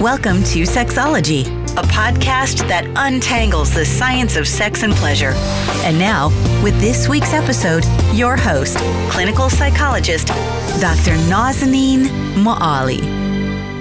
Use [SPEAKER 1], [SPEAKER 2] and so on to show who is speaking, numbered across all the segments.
[SPEAKER 1] Welcome to Sexology, a podcast that untangles the science of sex and pleasure. And now, with this week's episode, your host, clinical psychologist, Dr. Nazanin Moali.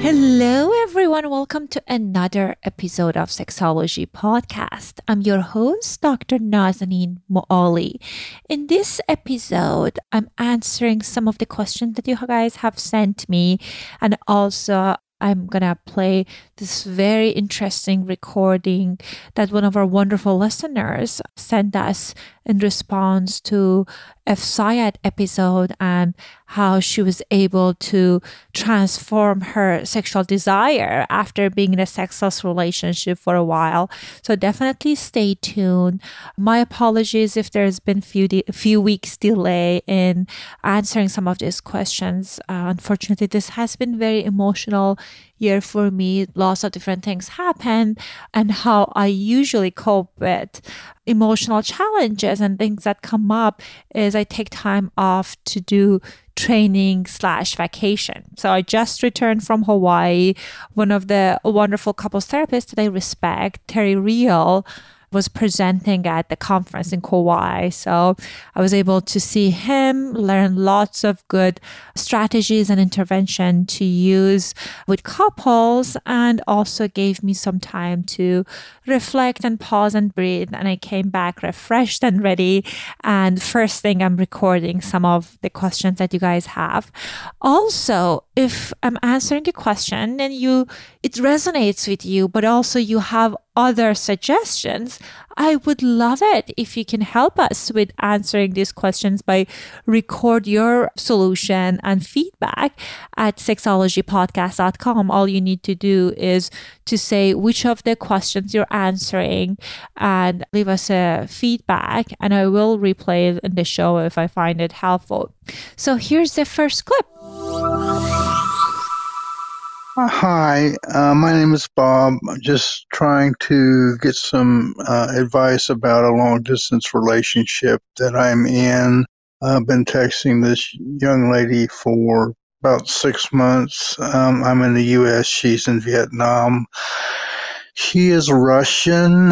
[SPEAKER 2] Hello, everyone. Welcome to another episode of Sexology Podcast. I'm your host, Dr. Nazanin Moali. In this episode, I'm answering some of the questions that you guys have sent me, and also I'm gonna play this very interesting recording that one of our wonderful listeners sent us in response to a FSIAD episode and how she was able to transform her sexual desire after being in a sexless relationship for a while. So definitely stay tuned. My apologies if there's been few de- few weeks delay in answering some of these questions. Uh, unfortunately, this has been very emotional year for me. Lots of different things happen, and how I usually cope with emotional challenges and things that come up is I take time off to do training slash vacation. So I just returned from Hawaii. One of the wonderful couples therapists that I respect, Terry Real, was presenting at the conference in Kauai. So I was able to see him, learn lots of good strategies and intervention to use with couples, and also gave me some time to reflect and pause and breathe. And I came back refreshed and ready. And first thing, I'm recording some of the questions that you guys have. Also, if I'm answering a question and you it resonates with you, but also you have other suggestions, I would love it if you can help us with answering these questions by record your solution and feedback at sexologypodcast.com. All you need to do is to say which of the questions you're answering and leave us a feedback and I will replay it in the show if I find it helpful. So here's the first clip.
[SPEAKER 3] Hi, uh, my name is Bob. I'm just trying to get some uh, advice about a long distance relationship that I'm in. I've been texting this young lady for about six months. Um, I'm in the U.S., she's in Vietnam. She is Russian,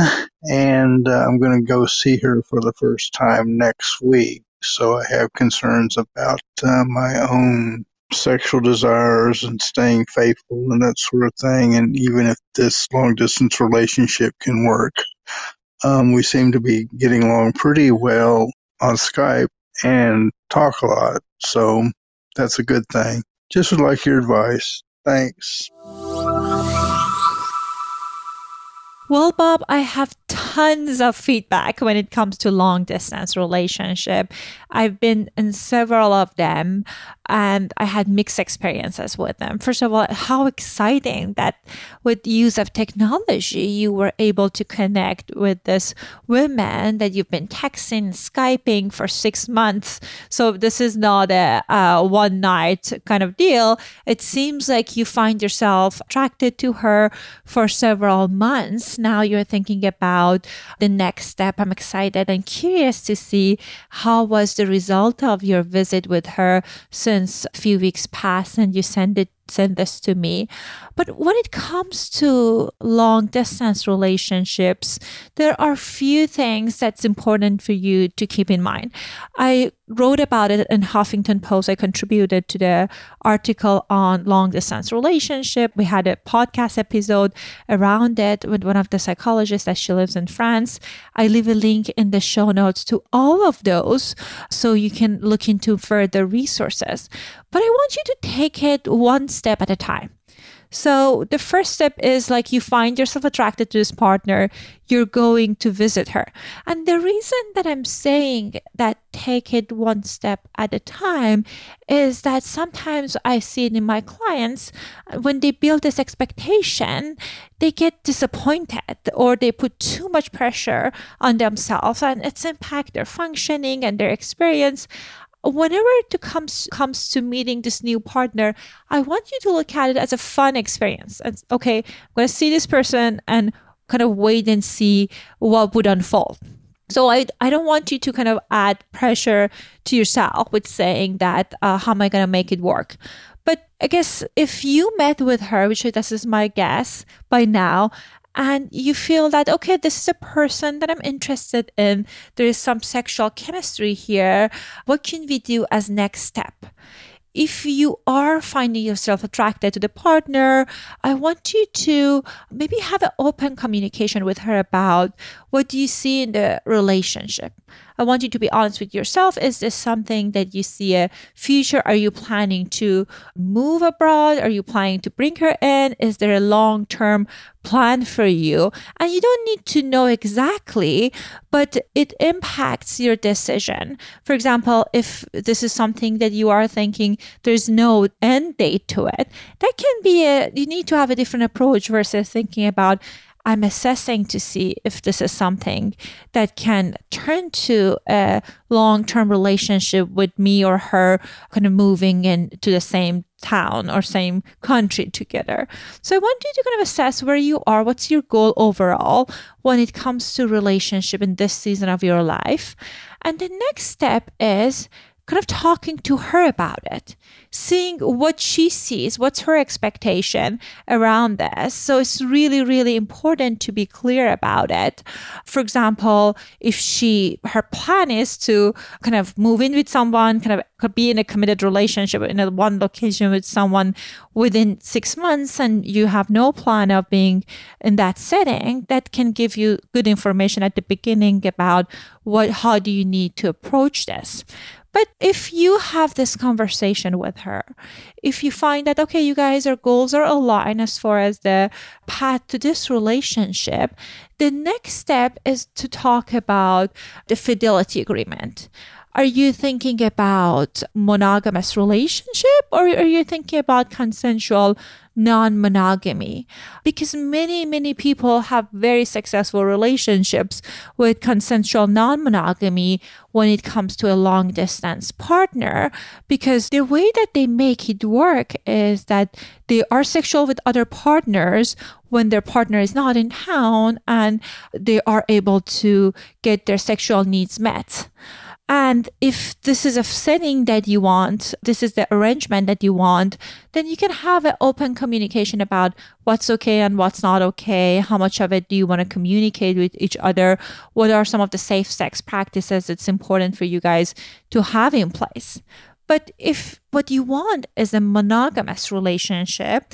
[SPEAKER 3] and uh, I'm going to go see her for the first time next week. So I have concerns about uh, my own sexual desires and staying faithful and that sort of thing. And even if this long distance relationship can work, um, we seem to be getting along pretty well on Skype and talk a lot. So that's a good thing. Just would like your advice. Thanks.
[SPEAKER 2] Well, Bob, I have tons of feedback when it comes to long distance relationship. I've been in several of them and I had mixed experiences with them. First of all, how exciting that with use of technology you were able to connect with this woman that you've been texting, skyping for 6 months. So this is not a, a one night kind of deal. It seems like you find yourself attracted to her for several months. Now you're thinking about the next step. I'm excited and curious to see how was the result of your visit with her since a few weeks passed and you send it send this to me. But when it comes to long distance relationships, there are few things that's important for you to keep in mind. I wrote about it in Huffington Post. I contributed to the article on long distance relationship. We had a podcast episode around it with one of the psychologists that she lives in France. I leave a link in the show notes to all of those so you can look into further resources. But I want you to take it one step at a time. So the first step is like you find yourself attracted to this partner, you're going to visit her. And the reason that I'm saying that take it one step at a time is that sometimes I see it in my clients when they build this expectation, they get disappointed or they put too much pressure on themselves and it's impact their functioning and their experience whenever it comes comes to meeting this new partner, I want you to look at it as a fun experience. And okay, I'm going to see this person and kind of wait and see what would unfold. So I I don't want you to kind of add pressure to yourself with saying that uh, how am I going to make it work. But I guess if you met with her, which this is my guess by now, and you feel that, okay, this is a person that I'm interested in, there is some sexual chemistry here, what can we do as next step? if you are finding yourself attracted to the partner, I want you to maybe have an open communication with her about what do you see in the relationship. I want you to be honest with yourself. Is this something that you see a future? Are you planning to move abroad? Are you planning to bring her in? Is there a long term plan for you? And you don't need to know exactly, but it impacts your decision. For example, if this is something that you are thinking there's no end date to it, that can be a, you need to have a different approach versus thinking about I'm assessing to see if this is something that can turn to a long term relationship with me or her kind of moving into the same town or same country together. So I want you to kind of assess where you are, what's your goal overall when it comes to relationship in this season of your life. And the next step is kind of talking to her about it, seeing what she sees, what's her expectation around this. So it's really, really important to be clear about it. For example, if she, her plan is to kind of move in with someone, kind of be in a committed relationship in a one location with someone within six months, and you have no plan of being in that setting, that can give you good information at the beginning about what, how do you need to approach this. But if you have this conversation with her, if you find that, okay, you guys, our goals are aligned as far as the path to this relationship, the next step is to talk about the fidelity agreement. Are you thinking about monogamous relationship or are you thinking about consensual non monogamy because many, many people have very successful relationships with consensual non monogamy when it comes to a long distance partner because the way that they make it work is that they are sexual with other partners when their partner is not in town and they are able to get their sexual needs met. And if this is a setting that you want, this is the arrangement that you want, then you can have an open communication about what's okay and what's not okay. How much of it do you want to communicate with each other? What are some of the safe sex practices it's important for you guys to have in place? But if what you want is a monogamous relationship,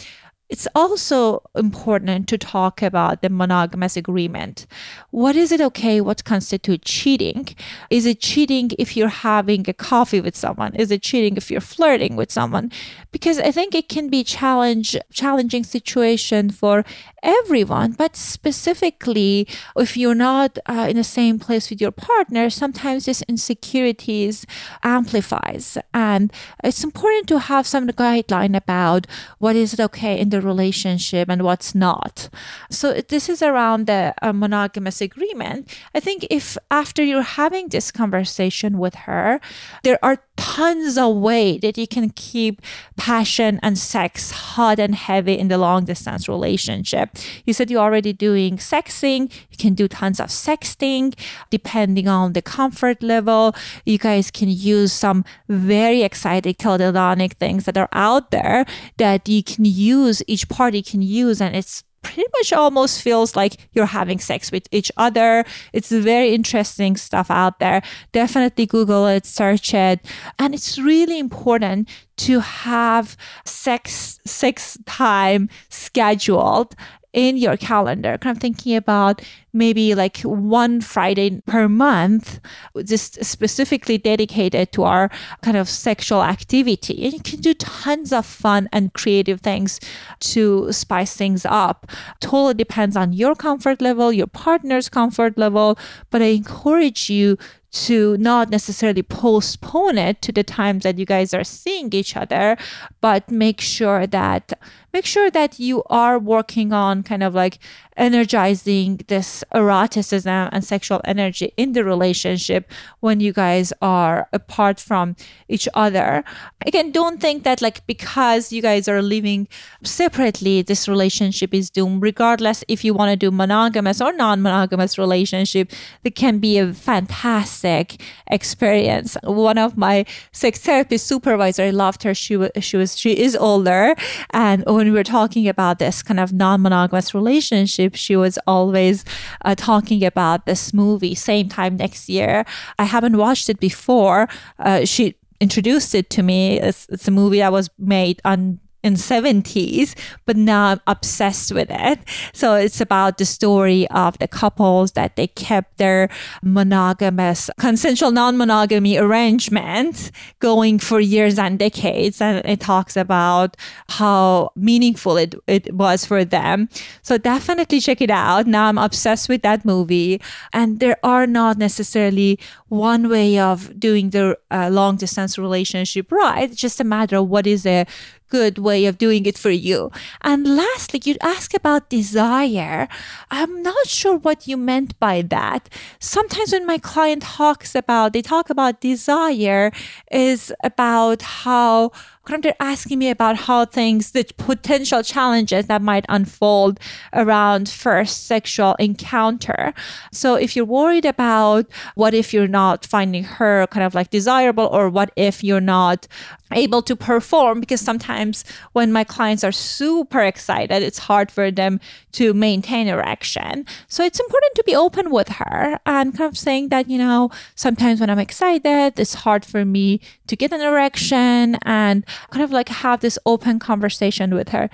[SPEAKER 2] it's also important to talk about the monogamous agreement. What is it okay? What constitutes cheating? Is it cheating if you're having a coffee with someone? Is it cheating if you're flirting with someone? Because I think it can be challenge challenging situation for everyone, but specifically if you're not uh, in the same place with your partner, sometimes this insecurities amplifies, and it's important to have some guideline about what is it okay in the relationship and what's not. So this is around the uh, monogamous agreement. I think if after you're having this conversation with her, there are tons of ways that you can keep passion and sex hot and heavy in the long distance relationship. You said you're already doing sexing. You can do tons of sexting depending on the comfort level. You guys can use some very exciting teledildonic things that are out there that you can use, each party can use, and it's pretty much almost feels like you're having sex with each other. It's very interesting stuff out there. Definitely Google it, search it. And it's really important to have sex sex time scheduled in your calendar, kind of thinking about maybe like one Friday per month, just specifically dedicated to our kind of sexual activity. And you can do tons of fun and creative things to spice things up. Totally depends on your comfort level, your partner's comfort level, but I encourage you to not necessarily postpone it to the times that you guys are seeing each other, but make sure that make sure that you are working on kind of like energizing this eroticism and sexual energy in the relationship when you guys are apart from each other. Again, don't think that like because you guys are living separately, this relationship is doomed. Regardless if you want to do monogamous or non-monogamous relationship, it can be a fantastic experience. One of my sex therapy supervisor, I loved her. She was she was she is older, and when we were talking about this kind of non-monogamous relationship she was always uh, talking about this movie, same time next year. I haven't watched it before. Uh, she introduced it to me. It's, it's a movie that was made on in 70s but now i'm obsessed with it. So it's about the story of the couples that they kept their monogamous consensual non-monogamy arrangement going for years and decades. And it talks about how meaningful it, it was for them. So definitely check it out. Now i'm obsessed with that movie. And there are not necessarily one way of doing the uh, long distance relationship right. It's just a matter of what is a good way of doing it for you. And lastly, you ask about desire. I'm not sure what you meant by that. Sometimes when my client talks about, they talk about desire is about how kind of they're asking me about how things, the potential challenges that might unfold around first sexual encounter. So if you're worried about what if you're not finding her kind of like desirable, or what if you're not able to perform, because sometimes when my clients are super excited, it's hard for them to maintain erection. So it's important to be open with her and kind of saying that, you know, sometimes when I'm excited, it's hard for me to get an erection and kind of like have this open conversation with her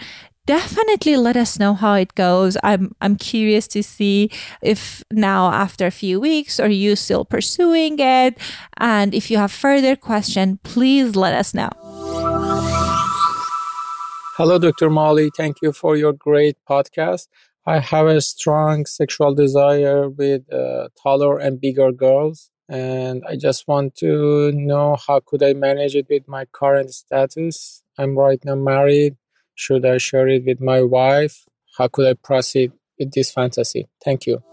[SPEAKER 2] definitely let us know how it goes. I'm I'm curious to see if now after a few weeks are you still pursuing it and if you have further question please let us know.
[SPEAKER 4] Hello Dr. Molly, thank you for your great podcast. I have a strong sexual desire with uh, taller and bigger girls and I just want to know how could I manage it with my current status. I'm right now married. Should I share it with my wife? How could I proceed with this fantasy? Thank you.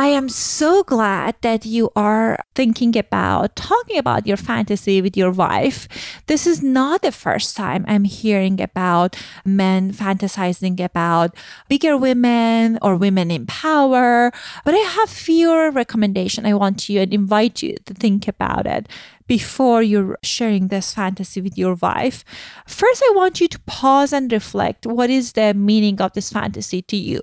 [SPEAKER 2] I am so glad that you are thinking about talking about your fantasy with your wife. This is not the first time I'm hearing about men fantasizing about bigger women or women in power, but I have fewer recommendation. I want you and invite you to think about it before you're sharing this fantasy with your wife. First, I want you to pause and reflect what is the meaning of this fantasy to you?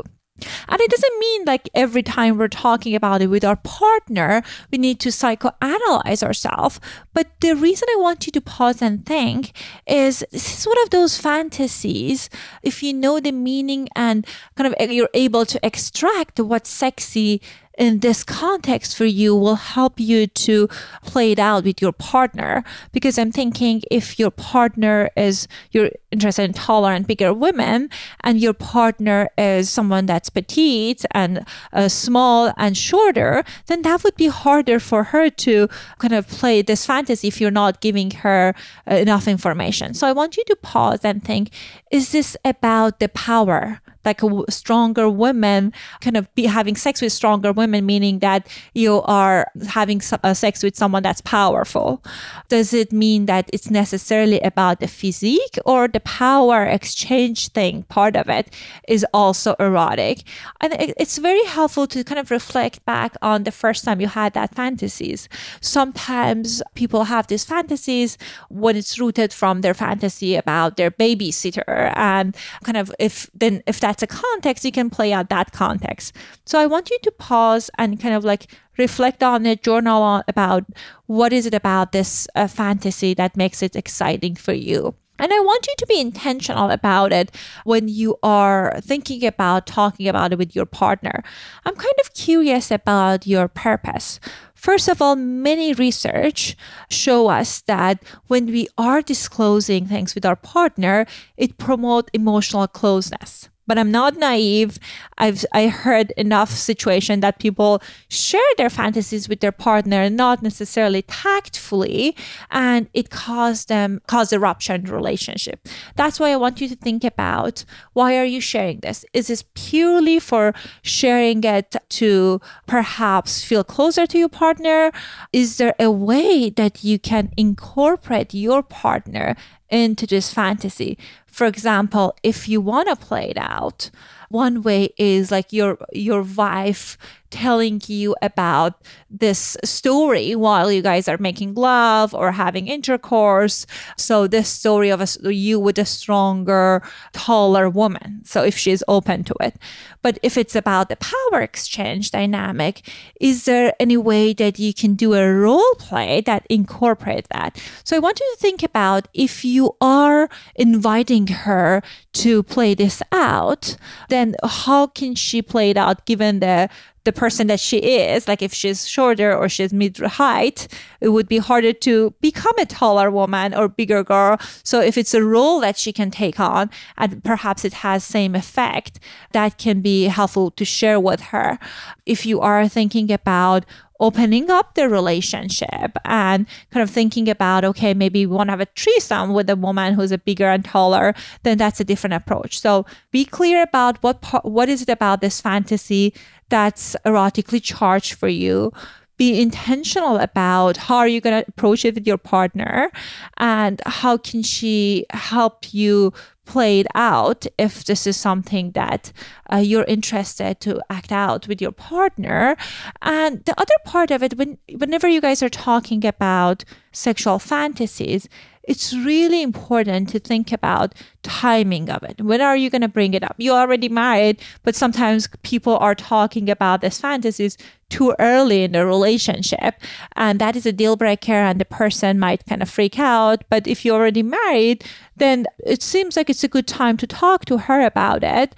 [SPEAKER 2] And it doesn't mean like every time we're talking about it with our partner, we need to psychoanalyze ourselves. But the reason I want you to pause and think is this is one of those fantasies. If you know the meaning and kind of eh, you're able to extract what's sexy in this context for you will help you to play it out with your partner. Because I'm thinking if your partner is, you're interested in taller and bigger women, and your partner is someone that's petite and uh, small and shorter, then that would be harder for her to kind of play this fantasy if you're not giving her uh, enough information. So I want you to pause and think, is this about the power? Like a stronger women kind of be having sex with stronger women meaning that you are having uh, sex with someone that's powerful. Does it mean that it's necessarily about the physique or the power exchange thing? Part of it is also erotic. And it's very helpful to kind of reflect back on the first time you had that fantasies. Sometimes people have these fantasies when it's rooted from their fantasy about their babysitter and kind of if then if that that's a context, you can play out that context. So I want you to pause and kind of like reflect on it, journal on about what is it about this uh, fantasy that makes it exciting for you. And I want you to be intentional about it when you are thinking about talking about it with your partner. I'm kind of curious about your purpose. First of all, many research show us that when we are disclosing things with our partner, it promotes emotional closeness but I'm not naive. I've I heard enough situation that people share their fantasies with their partner, not necessarily tactfully, and it caused them caused a rupture in the relationship. That's why I want you to think about why are you sharing this? Is this purely for sharing it to perhaps feel closer to your partner? Is there a way that you can incorporate your partner into this fantasy? For example, if you want to play it out, one way is like your your wife telling you about this story while you guys are making love or having intercourse. So this story of a, you with a stronger, taller woman. So if she's open to it. But if it's about the power exchange dynamic, is there any way that you can do a role play that incorporate that? So I want you to think about if you are inviting her to play this out, then how can she play it out given the the person that she is. Like if she's shorter or she's mid height, it would be harder to become a taller woman or bigger girl. So if it's a role that she can take on and perhaps it has same effect, that can be helpful to share with her. If you are thinking about opening up the relationship and kind of thinking about okay maybe we want to have a threesome with a woman who's a bigger and taller then that's a different approach. So be clear about what what is it about this fantasy that's erotically charged for you. Be intentional about how are you going to approach it with your partner and how can she help you play it out if this is something that uh, you're interested to act out with your partner. And the other part of it when whenever you guys are talking about sexual fantasies it's really important to think about timing of it. When are you going to bring it up? You're already married, but sometimes people are talking about these fantasies too early in the relationship. And that is a deal breaker, and the person might kind of freak out. But if you're already married, then it seems like it's a good time to talk to her about it.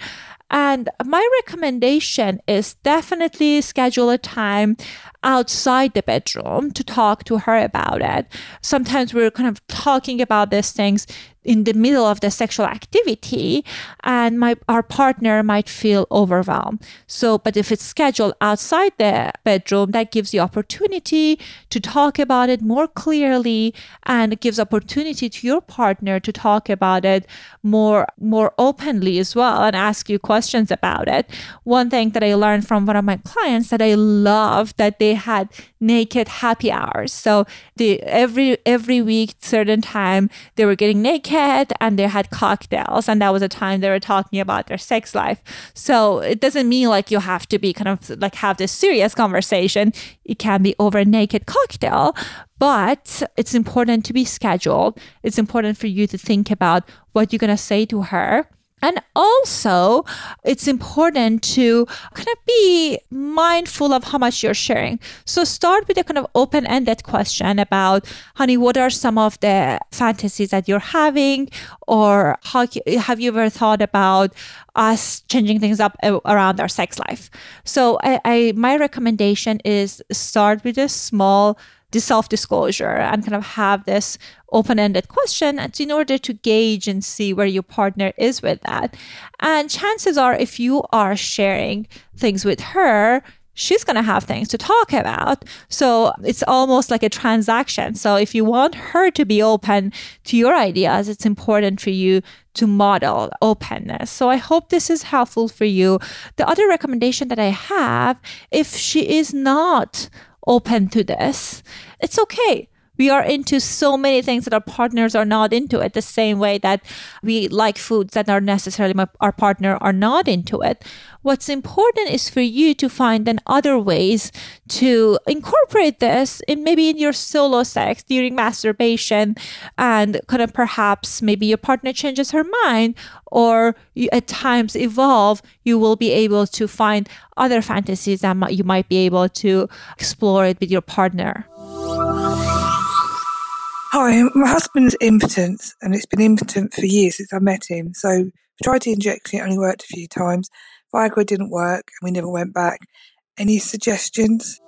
[SPEAKER 2] And my recommendation is definitely schedule a time outside the bedroom to talk to her about it. Sometimes we're kind of talking about these things in the middle of the sexual activity and my our partner might feel overwhelmed so but if it's scheduled outside the bedroom that gives the opportunity to talk about it more clearly and it gives opportunity to your partner to talk about it more more openly as well and ask you questions about it one thing that i learned from one of my clients that i love that they had naked happy hours. So the every every week certain time they were getting naked and they had cocktails and that was a time they were talking about their sex life. So it doesn't mean like you have to be kind of like have this serious conversation. It can be over a naked cocktail but it's important to be scheduled. It's important for you to think about what you're going to say to her and also, it's important to kind of be mindful of how much you're sharing. So start with a kind of open ended question about, honey, what are some of the fantasies that you're having? Or how, have you ever thought about us changing things up uh, around our sex life? So I, I my recommendation is start with a small the self disclosure and kind of have this open ended question in order to gauge and see where your partner is with that. And chances are, if you are sharing things with her, she's going to have things to talk about. So it's almost like a transaction. So if you want her to be open to your ideas, it's important for you to model openness. So I hope this is helpful for you. The other recommendation that I have, if she is not open to this. It's okay. We are into so many things that our partners are not into it, the same way that we like foods that are necessarily our partner are not into it. What's important is for you to find then other ways to incorporate this in maybe in your solo sex during masturbation and kind of perhaps maybe your partner changes her mind or you, at times evolve, you will be able to find other fantasies that you might be able to explore it with your partner.
[SPEAKER 5] Hi, my husband's impotent, and it's been impotent for years since I met him. So we tried to inject it, only worked a few times. Viagra didn't work, and we never went back. Any suggestions?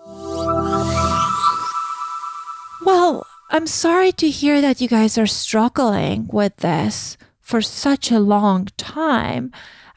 [SPEAKER 2] Well, I'm sorry to hear that you guys are struggling with this for such a long time.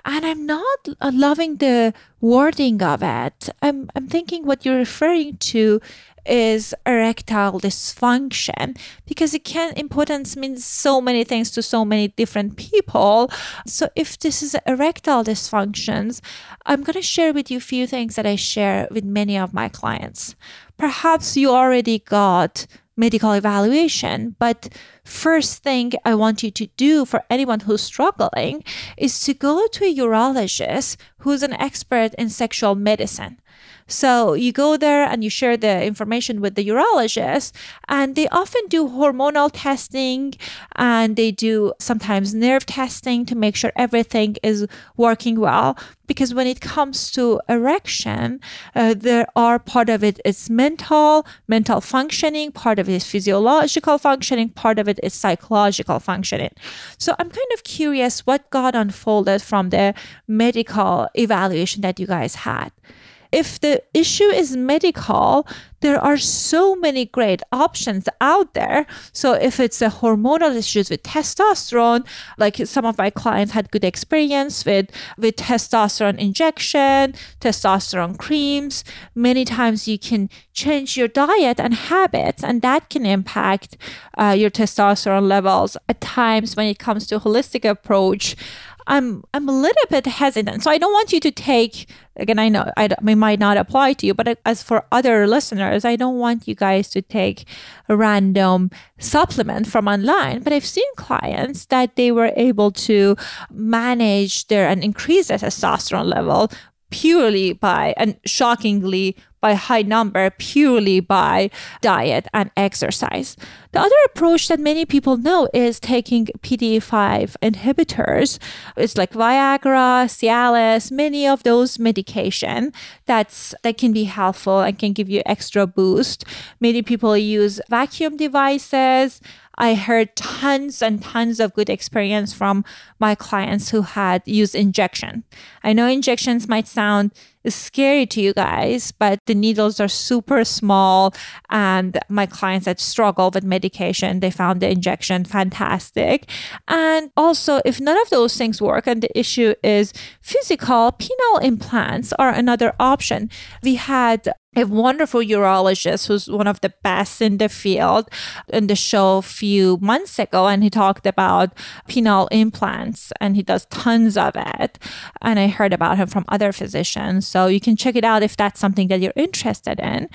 [SPEAKER 2] And I'm not uh, loving the wording of it. I'm, I'm thinking what you're referring to is erectile dysfunction because it can impotence means so many things to so many different people so if this is erectile dysfunctions i'm going to share with you a few things that i share with many of my clients perhaps you already got medical evaluation. But first thing I want you to do for anyone who's struggling is to go to a urologist who's an expert in sexual medicine. So you go there and you share the information with the urologist, and they often do hormonal testing and they do sometimes nerve testing to make sure everything is working well. Because when it comes to erection, uh, there are part of it is mental, mental functioning, part of it is physiological functioning, part of it is psychological functioning. So I'm kind of curious what got unfolded from the medical evaluation that you guys had if the issue is medical, there are so many great options out there. So if it's a hormonal issues with testosterone, like some of my clients had good experience with with testosterone injection, testosterone creams. Many times you can change your diet and habits, and that can impact uh, your testosterone levels. At times, when it comes to holistic approach, I'm I'm a little bit hesitant. So I don't want you to take again. I know I, it might not apply to you, but as for other listeners, I don't want you guys to take a random supplement from online. But I've seen clients that they were able to manage their and increase their testosterone level purely by and shockingly by high number purely by diet and exercise. The other approach that many people know is taking PDE5 inhibitors. It's like Viagra, Cialis, many of those medication that's that can be helpful and can give you extra boost. Many people use vacuum devices. I heard tons and tons of good experience from my clients who had used injection. I know injections might sound scary to you guys, but the needles are super small. And my clients that struggle with medication, they found the injection fantastic. And also, if none of those things work and the issue is physical, penile implants are another option. We had a wonderful urologist who's one of the best in the field in the show a few months ago and he talked about penile implants and he does tons of it. And i heard about him from other physicians so you can check it out if that's something that you're interested in.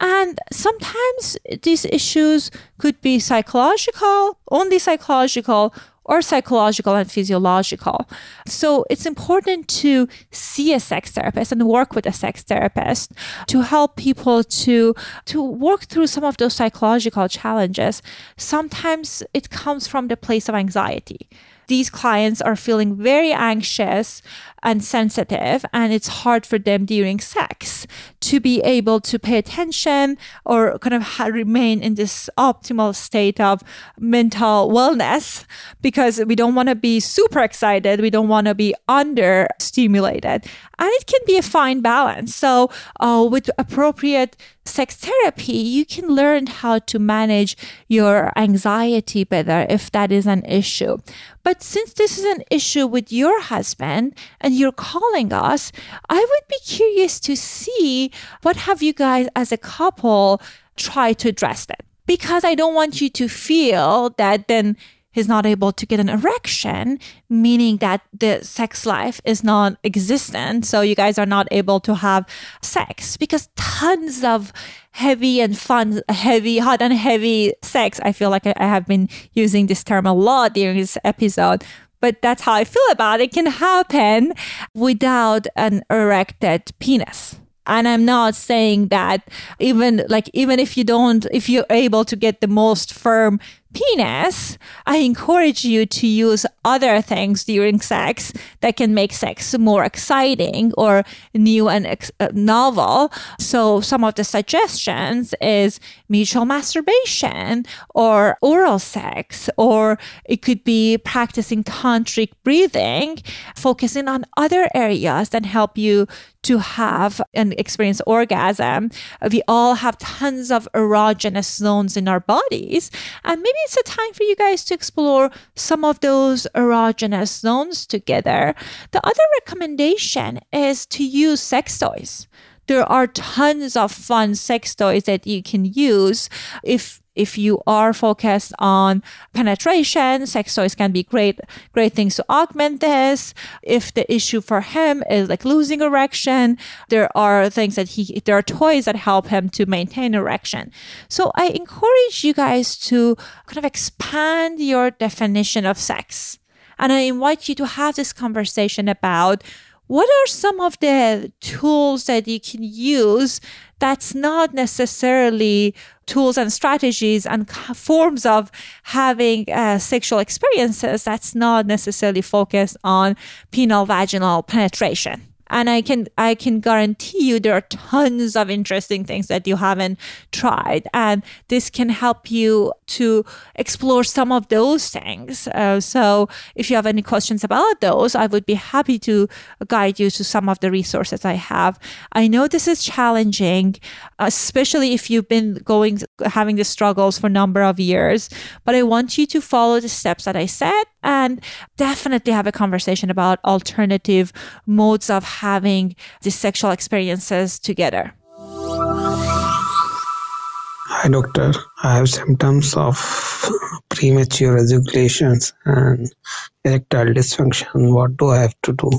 [SPEAKER 2] And sometimes these issues could be psychological only psychological or psychological and physiological. So it's important to see a sex therapist and work with a sex therapist to help people to to work through some of those psychological challenges. Sometimes it comes from the place of anxiety these clients are feeling very anxious and sensitive, and it's hard for them during sex to be able to pay attention or kind of remain in this optimal state of mental wellness because we don't want to be super excited. We don't want to be under stimulated. And it can be a fine balance. So, uh, with appropriate sex therapy, you can learn how to manage your anxiety better if that is an issue. But since this is an issue with your husband and you're calling us, I would be curious to see what have you guys as a couple tried to address that. Because I don't want you to feel that then he's not able to get an erection, meaning that the sex life is non existent. So you guys are not able to have sex because tons of heavy and fun, heavy, hot and heavy sex. I feel like I have been using this term a lot during this episode. But that's how I feel about it. can happen without an erected penis and i'm not saying that even like even if you don't if you're able to get the most firm penis, I encourage you to use other things during sex that can make sex more exciting or new and ex- uh, novel. So some of the suggestions is mutual masturbation or oral sex, or it could be practicing tantric breathing, focusing on other areas that help you to have and experience orgasm. We all have tons of erogenous zones in our bodies, and maybe it's a time for you guys to explore some of those erogenous zones together. The other recommendation is to use sex toys there are tons of fun sex toys that you can use if if you are focused on penetration, sex toys can be great, great things to augment this. If the issue for him is like losing erection, there are things that he, there are toys that help him to maintain erection. So I encourage you guys to kind of expand your definition of sex. And I invite you to have this conversation about what are some of the tools that you can use that's not necessarily tools and strategies and forms of having uh, sexual experiences that's not necessarily focused on penile vaginal penetration and i can i can guarantee you there are tons of interesting things that you haven't tried. And this can help you to explore some of those things. Uh, so if you have any questions about those i would be happy to guide you to some of the resources i have. I know this is challenging especially if you've been going having the struggles for a number of years but i want you to follow the steps that i said and definitely have a conversation about alternative modes of having these sexual experiences together.
[SPEAKER 6] Hi, doctor. I have symptoms of premature ejaculations and erectile dysfunction. What do I have to do?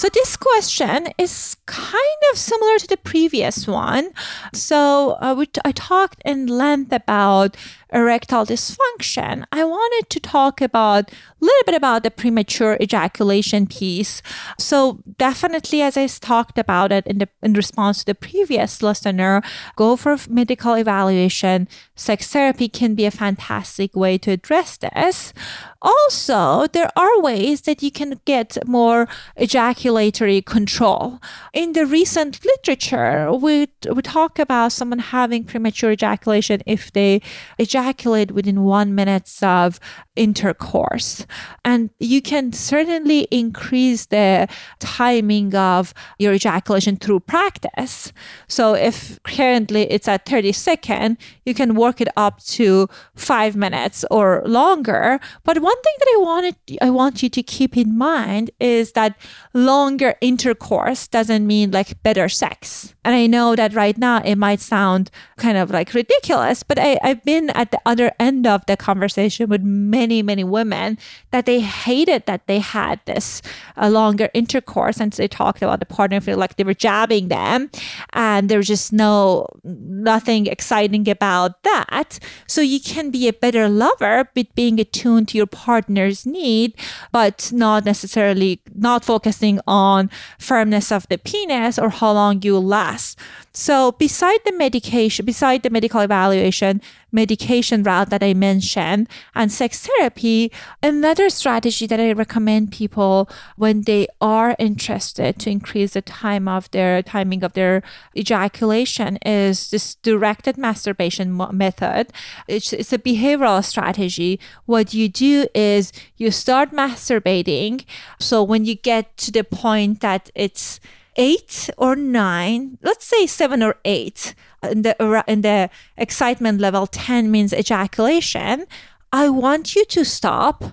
[SPEAKER 2] So this question is kind of similar to the previous one. So uh, we t- I talked in length about erectile dysfunction. I wanted to talk about a little bit about the premature ejaculation piece. So definitely, as I talked about it in the in response to the previous listener, go for medical evaluation. Sex therapy can be a fantastic way to address this. Also, there are ways that you can get more ejaculatory control. In the recent literature, we, we talk about someone having premature ejaculation if they ejaculate within one minute of intercourse. And you can certainly increase the timing of your ejaculation through practice. So if currently it's at 30 seconds, you can work it up to five minutes or longer. But one thing that I wanted I want you to keep in mind is that longer intercourse doesn't mean like better sex. And I know that right now it might sound kind of like ridiculous, but I, I've been at the other end of the conversation with many, many women that they hated that they had this uh, longer intercourse. And so they talked about the partner feel like they were jabbing them and there's just no, nothing exciting about that. So you can be a better lover with being attuned to your partner's need, but not necessarily not focusing on firmness of the penis or how long you last. So beside the medication, beside the medical evaluation, medication route that I mentioned and sex therapy, another strategy that I recommend people when they are interested to increase the time of their timing of their ejaculation is this directed masturbation method. It's, it's a behavioral strategy. What you do is you start masturbating. So when you get to the point that it's eight or nine, let's say seven or eight, in the, in the excitement level 10 means ejaculation, I want you to stop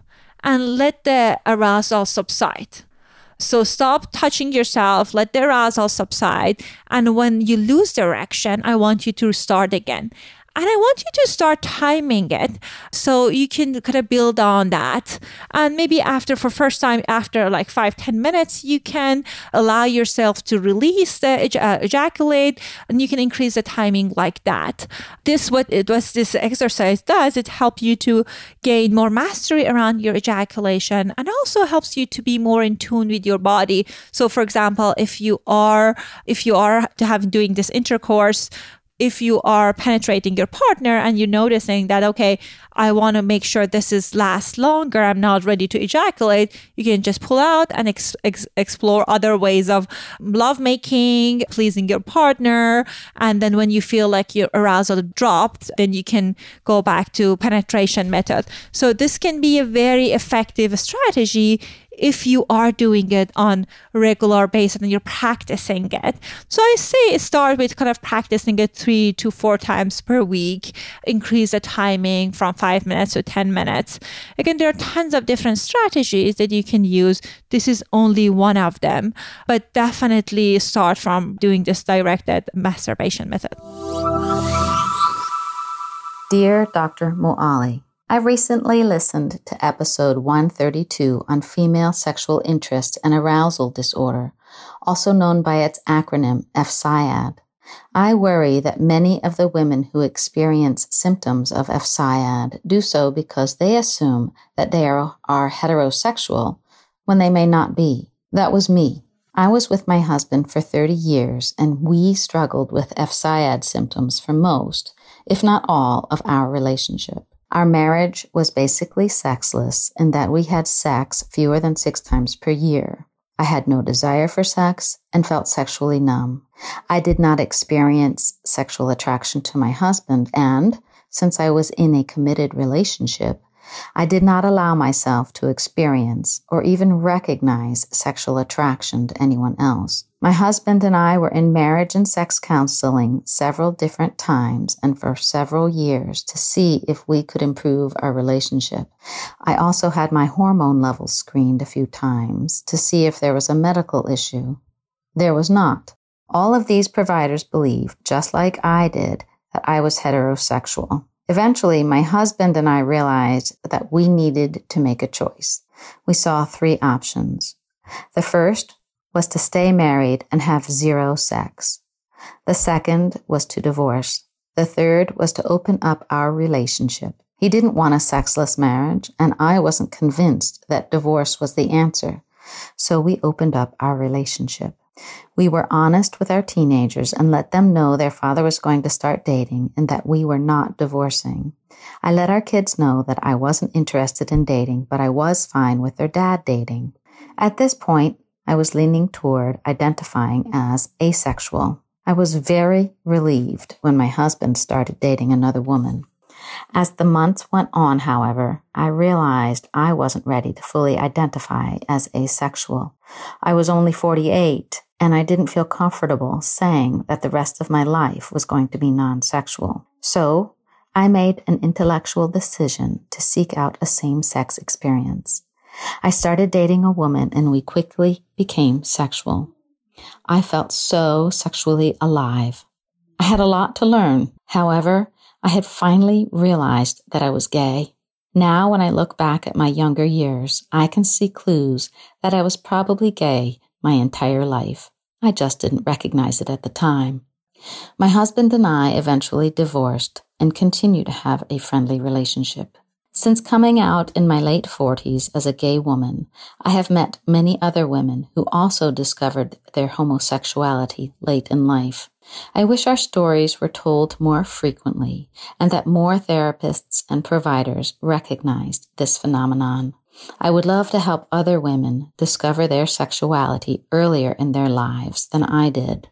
[SPEAKER 2] and let the arousal subside. So stop touching yourself, let the arousal subside. And when you lose direction, I want you to start again. And I want you to start timing it so you can kind of build on that. And maybe after, for first time, after like five ten minutes, you can allow yourself to release the uh, ejaculate and you can increase the timing like that. This, what it was, this exercise does, it helps you to gain more mastery around your ejaculation and also helps you to be more in tune with your body. So for example, if you are, if you are to have doing this intercourse, if you are penetrating your partner and you're noticing that okay i want to make sure this is last longer i'm not ready to ejaculate you can just pull out and ex- ex- explore other ways of love making pleasing your partner. And then when you feel like your arousal dropped then you can go back to penetration method. So this can be a very effective strategy if you are doing it on regular basis and you're practicing it. So I say start with kind of practicing it three to four times per week, increase the timing from five minutes to 10 minutes. Again, there are tons of different strategies that you can use. This is only one of them, but definitely start from doing this directed masturbation method.
[SPEAKER 7] Dear Dr. Moali, I recently listened to episode 132 on female sexual interest and arousal disorder, also known by its acronym FSIAD. I worry that many of the women who experience symptoms of FSIAD do so because they assume that they are, are heterosexual when they may not be. That was me. I was with my husband for 30 years and we struggled with FSIAD symptoms for most, if not all, of our relationship. Our marriage was basically sexless in that we had sex fewer than six times per year. I had no desire for sex and felt sexually numb. I did not experience sexual attraction to my husband, and since I was in a committed relationship, I did not allow myself to experience or even recognize sexual attraction to anyone else. My husband and I were in marriage and sex counseling several different times and for several years to see if we could improve our relationship. I also had my hormone levels screened a few times to see if there was a medical issue. There was not. All of these providers believed, just like I did, that I was heterosexual. Eventually, my husband and I realized that we needed to make a choice. We saw three options. The first was to stay married and have zero sex. The second was to divorce. The third was to open up our relationship. He didn't want a sexless marriage, and I wasn't convinced that divorce was the answer. So we opened up our relationship. We were honest with our teenagers and let them know their father was going to start dating and that we were not divorcing. I let our kids know that I wasn't interested in dating, but I was fine with their dad dating. At this point, I was leaning toward identifying as asexual. I was very relieved when my husband started dating another woman. As the months went on, however, I realized I wasn't ready to fully identify as asexual. I was only 48 and I didn't feel comfortable saying that the rest of my life was going to be non sexual. So I made an intellectual decision to seek out a same sex experience. I started dating a woman and we quickly became sexual. I felt so sexually alive. I had a lot to learn. However, I had finally realized that I was gay. Now, when I look back at my younger years, I can see clues that I was probably gay my entire life. I just didn't recognize it at the time. My husband and I eventually divorced and continue to have a friendly relationship. Since coming out in my late 40s as a gay woman, I have met many other women who also discovered their homosexuality late in life. I wish our stories were told more frequently and that more therapists and providers recognized this phenomenon. I would love to help other women discover their sexuality earlier in their lives than I did.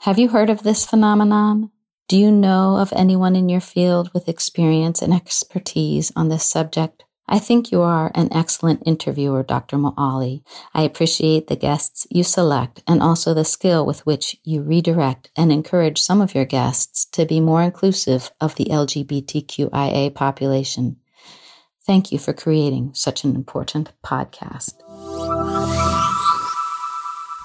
[SPEAKER 7] Have you heard of this phenomenon? Do you know of anyone in your field with experience and expertise on this subject? I think you are an excellent interviewer, Dr. Moali. I appreciate the guests you select and also the skill with which you redirect and encourage some of your guests to be more inclusive of the LGBTQIA population. Thank you for creating such an important podcast.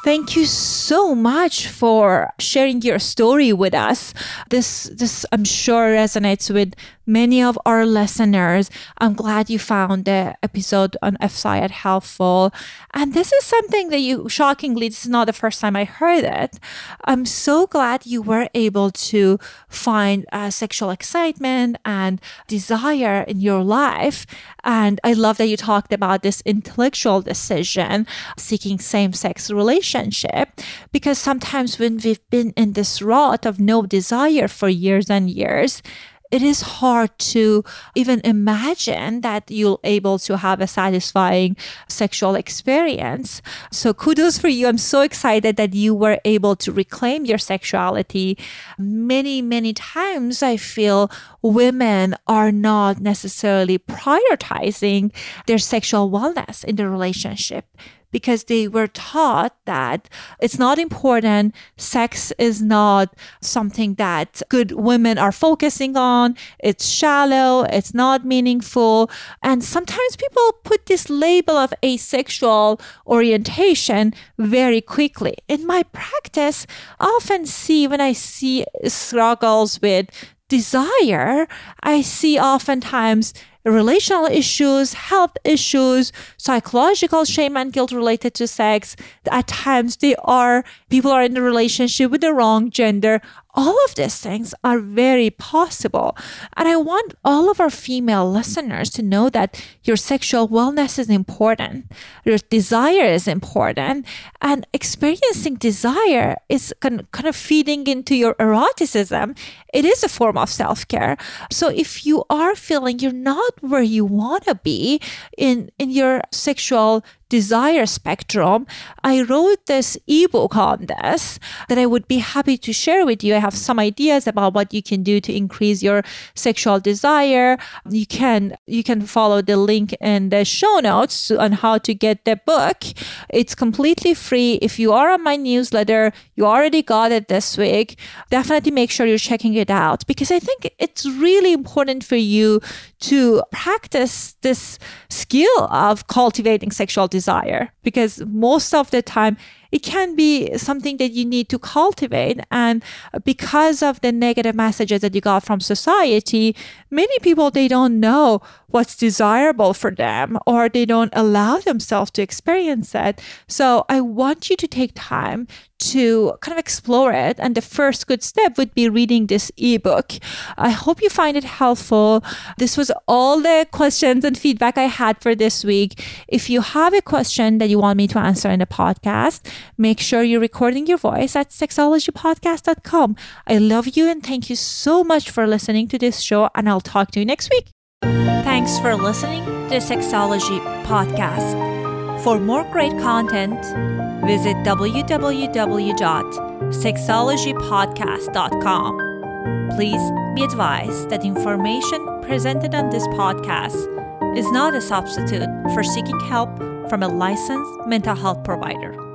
[SPEAKER 2] Thank you so much for sharing your story with us. This this I'm sure resonates with many of our listeners. I'm glad you found the episode on FSIAD helpful. And this is something that you, shockingly, this is not the first time I heard it. I'm so glad you were able to find uh, sexual excitement and desire in your life. And I love that you talked about this intellectual decision, seeking same sex relationship, because sometimes when we've been in this rut of no desire for years and years, it is hard to even imagine that you'll able to have a satisfying sexual experience. So kudos for you. I'm so excited that you were able to reclaim your sexuality. Many, many times I feel women are not necessarily prioritizing their sexual wellness in the relationship because they were taught that it's not important. Sex is not something that good women are focusing on. It's shallow. It's not meaningful. And sometimes people put this label of asexual orientation very quickly. In my practice, I often see when I see struggles with desire, I see oftentimes relational issues, health issues, psychological shame and guilt related to sex. At times, they are people are in a relationship with the wrong gender all of these things are very possible. And I want all of our female listeners to know that your sexual wellness is important, your desire is important, and experiencing desire is kind of feeding into your eroticism. It is a form of self care. So if you are feeling you're not where you want to be in, in your sexual desire spectrum, I wrote this ebook on this that I would be happy to share with you. I have some ideas about what you can do to increase your sexual desire. You can you can follow the link in the show notes on how to get the book. It's completely free. If you are on my newsletter, you already got it this week. Definitely make sure you're checking it out because I think it's really important for you to practice this skill of cultivating sexual desire. Because most of the time it can be something that you need to cultivate. And because of the negative messages that you got from society, many people, they don't know what's desirable for them or they don't allow themselves to experience it. So I want you to take time to kind of explore it. And the first good step would be reading this ebook. I hope you find it helpful. This was all the questions and feedback I had for this week. If you have a question that you want me to answer in the podcast, make sure you're recording your voice at sexologypodcast.com. I love you and thank you so much for listening to this show, and I'll talk to you next week. Thanks for listening to Sexology Podcast. For more great content, visit www.sexologypodcast.com. Please be advised that information presented on this podcast is not a substitute for seeking help from a licensed mental health provider.